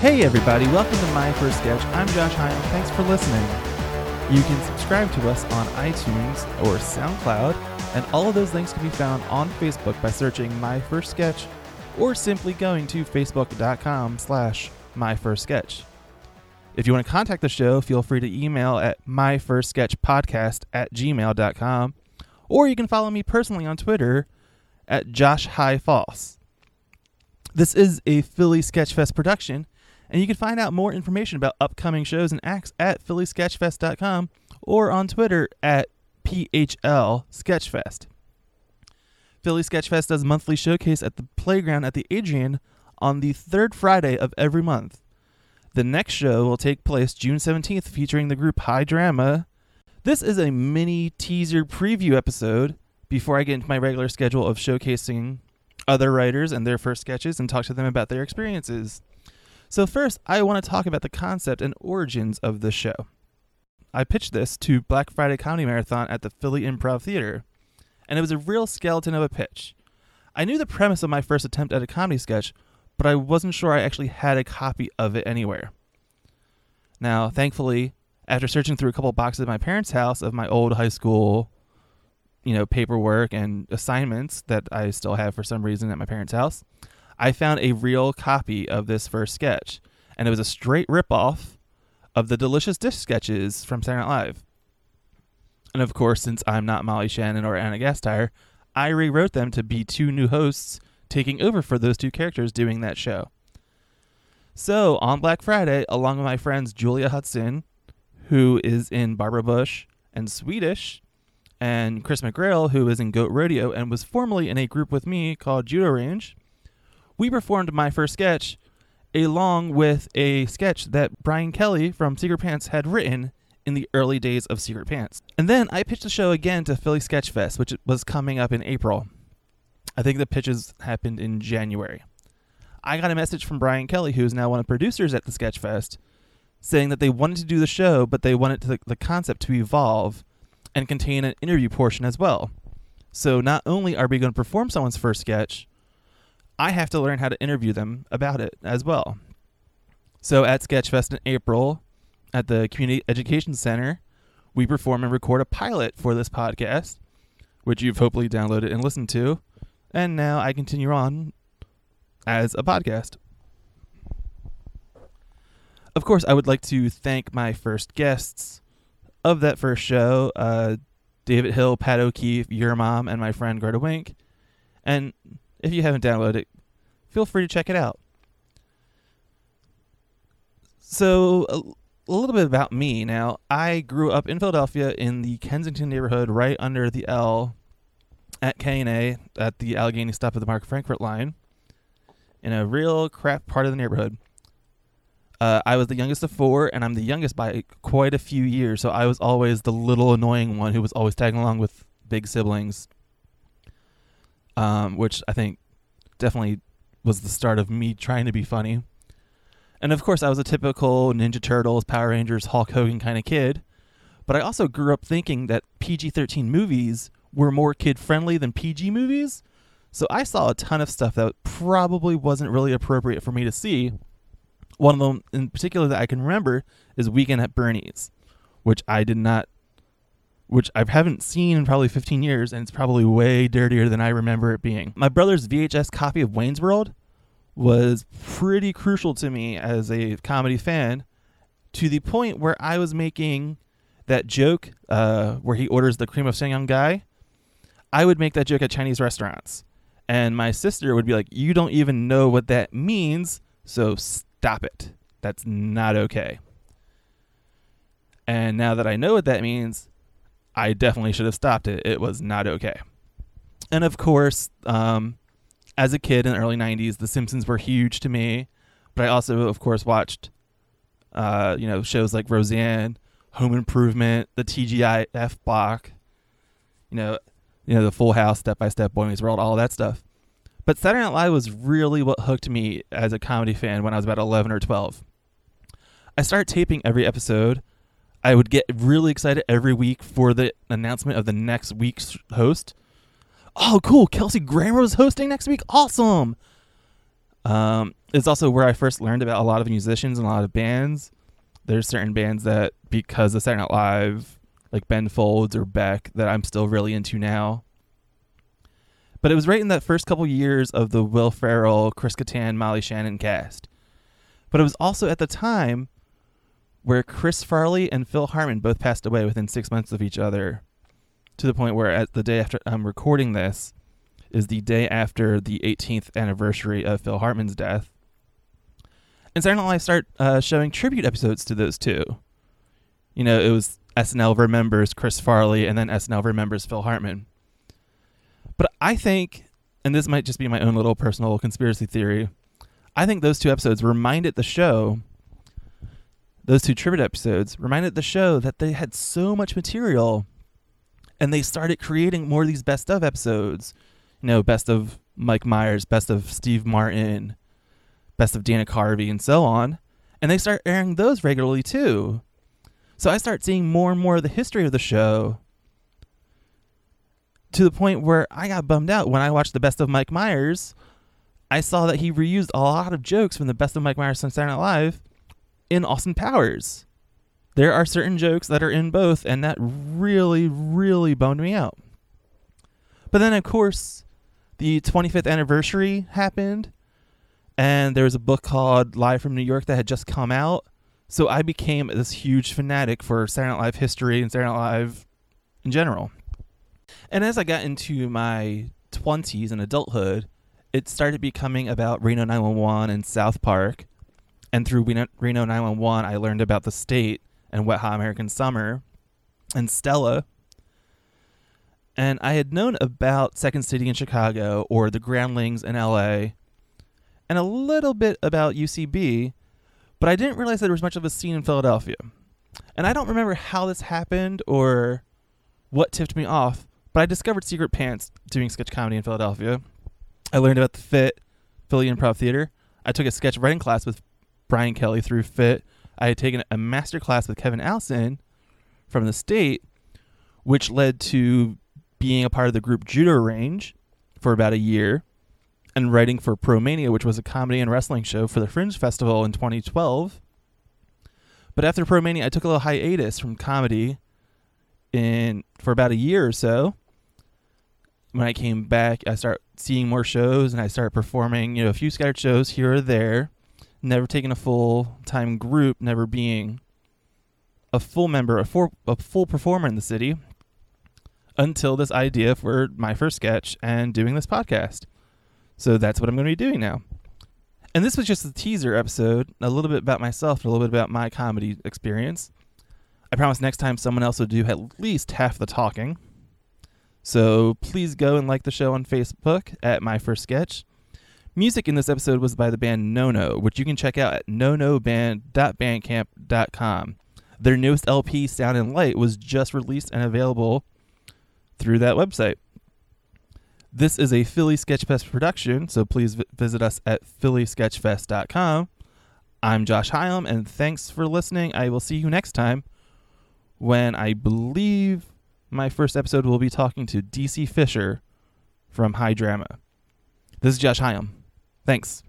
Hey everybody, welcome to My First Sketch. I'm Josh Hyam. Thanks for listening. You can subscribe to us on iTunes or SoundCloud, and all of those links can be found on Facebook by searching My First Sketch or simply going to facebook.com slash My First Sketch. If you want to contact the show, feel free to email at myfirstsketchpodcast at gmail.com, or you can follow me personally on Twitter at Josh High False. This is a Philly Sketchfest production, and you can find out more information about upcoming shows and acts at phillysketchfest.com or on Twitter at PHL Sketchfest. Philly Sketchfest does monthly showcase at the playground at the Adrienne on the third Friday of every month. The next show will take place June 17th, featuring the group High Drama. This is a mini teaser preview episode before I get into my regular schedule of showcasing other writers and their first sketches and talk to them about their experiences. So, first, I want to talk about the concept and origins of the show. I pitched this to Black Friday Comedy Marathon at the Philly Improv Theater, and it was a real skeleton of a pitch. I knew the premise of my first attempt at a comedy sketch, but I wasn't sure I actually had a copy of it anywhere. Now, thankfully, after searching through a couple boxes at my parents' house of my old high school, you know, paperwork and assignments that I still have for some reason at my parents' house, I found a real copy of this first sketch, and it was a straight ripoff of the Delicious Dish sketches from Saturday Night Live. And of course, since I'm not Molly Shannon or Anna Gasteyer, I rewrote them to be two new hosts taking over for those two characters doing that show. So on Black Friday, along with my friends Julia Hudson, who is in Barbara Bush and Swedish, and Chris McGrail, who is in Goat Rodeo and was formerly in a group with me called Judo Range, we performed my first sketch along with a sketch that Brian Kelly from Secret Pants had written in the early days of Secret Pants. And then I pitched the show again to Philly Sketch Fest, which was coming up in April. I think the pitches happened in January. I got a message from Brian Kelly, who is now one of the producers at the Sketch Fest, saying that they wanted to do the show, but they wanted the, the concept to evolve and contain an interview portion as well. So not only are we going to perform someone's first sketch, I have to learn how to interview them about it as well. So at Sketchfest in April at the Community Education Center, we perform and record a pilot for this podcast, which you've hopefully downloaded and listened to. And now I continue on as a podcast. Of course, I would like to thank my first guests of that first show uh, David Hill, Pat O'Keefe, your mom, and my friend Greta Wink. And if you haven't downloaded it, feel free to check it out. So, a, a little bit about me. Now, I grew up in Philadelphia in the Kensington neighborhood, right under the L at K&A at the Allegheny stop of the Market-Frankford line, in a real crap part of the neighborhood. Uh, I was the youngest of four, and I'm the youngest by quite a few years. So I was always the little annoying one who was always tagging along with big siblings um, which I think definitely was the start of me trying to be funny. And of course, I was a typical Ninja Turtles, Power Rangers, Hulk Hogan kind of kid. But I also grew up thinking that PG 13 movies were more kid friendly than PG movies. So I saw a ton of stuff that probably wasn't really appropriate for me to see. One of them in particular that I can remember is Weekend at Bernie's, which I did not which I haven't seen in probably 15 years, and it's probably way dirtier than I remember it being. My brother's VHS copy of Wayne's World was pretty crucial to me as a comedy fan, to the point where I was making that joke uh, where he orders the cream of Sum Yung Gai. I would make that joke at Chinese restaurants. And my sister would be like, You don't even know what that means, so stop it. That's not okay. And now that I know what that means, I definitely should have stopped it. It was not okay. And of course, um, as a kid in the early 90s, The Simpsons were huge to me. But I also, of course, watched, uh, you know, shows like Roseanne, Home Improvement, the TGIF block, you know, you know, the Full House, Step by Step, Boy Meets World, all that stuff. But Saturday Night Live was really what hooked me as a comedy fan when I was about 11 or 12. I started taping every episode I would get really excited every week for the announcement of the next week's host. Oh, cool! Kelsey Grammer was hosting next week. Awesome. Um, it's also where I first learned about a lot of musicians and a lot of bands. There's certain bands that, because of Saturday Night Live, like Ben Folds or Beck, that I'm still really into now. But it was right in that first couple years of the Will Ferrell, Chris Kattan, Molly Shannon cast. But it was also at the time where Chris Farley and Phil Hartman both passed away within six months of each other, to the point where at the day after I'm recording this is the day after the 18th anniversary of Phil Hartman's death. And Saturday Night Live start uh, showing tribute episodes to those two. You know, it was SNL remembers Chris Farley, and then SNL remembers Phil Hartman. But I think, and this might just be my own little personal conspiracy theory, I think those two episodes reminded the show, those two tribute episodes reminded the show that they had so much material and they started creating more of these best of episodes. You know, best of Mike Myers, best of Steve Martin, best of Dana Carvey, and so on. And they start airing those regularly too. So I start seeing more and more of the history of the show to the point where I got bummed out when I watched the best of Mike Myers. I saw that he reused a lot of jokes from the best of Mike Myers on Saturday Night Live in Austin Powers. There are certain jokes that are in both, and that really, really boned me out. But then, of course, the 25th anniversary happened, and there was a book called Live from New York that had just come out. So I became this huge fanatic for Saturday Night Live history and Saturday Night Live in general. And as I got into my 20s and adulthood, it started becoming about Reno 911 and South Park. And through Reno 911, I learned about the state and Wet Hot American Summer and Stella. And I had known about Second City in Chicago or the Groundlings in LA and a little bit about UCB, but I didn't realize there was much of a scene in Philadelphia. And I don't remember how this happened or what tipped me off, but I discovered Secret Pants doing sketch comedy in Philadelphia. I learned about the FIT, Philly Improv Theater. I took a sketch writing class with Brian Kelly through FIT. I had taken a master class with Kevin Allison from the state, which led to being a part of the group Judo Range for about a year and writing for Pro Mania, which was a comedy and wrestling show for the Fringe Festival in 2012. But after Pro Mania, I took a little hiatus from comedy in for about a year or so. When I came back, I started seeing more shows and I started performing, you know, a few scattered shows here or there. Never taking a full time group, never being a full member, a, a full performer in the city until this idea for my first sketch and doing this podcast. So that's what I'm going to be doing now. And this was just a teaser episode, a little bit about myself, a little bit about my comedy experience. I promise next time someone else will do at least half the talking. So please go and like the show on Facebook at My First Sketch. Music in this episode was by the band Nono, which you can check out at nonoband.bandcamp.com. Their newest LP, Sound and Light, was just released and available through that website. This is a Philly Sketchfest production, so please v- visit us at phillysketchfest.com. I'm Josh Hyam, and thanks for listening. I will see you next time when I believe my first episode will be talking to DC Fisher from High Drama. This is Josh Hyam. Thanks.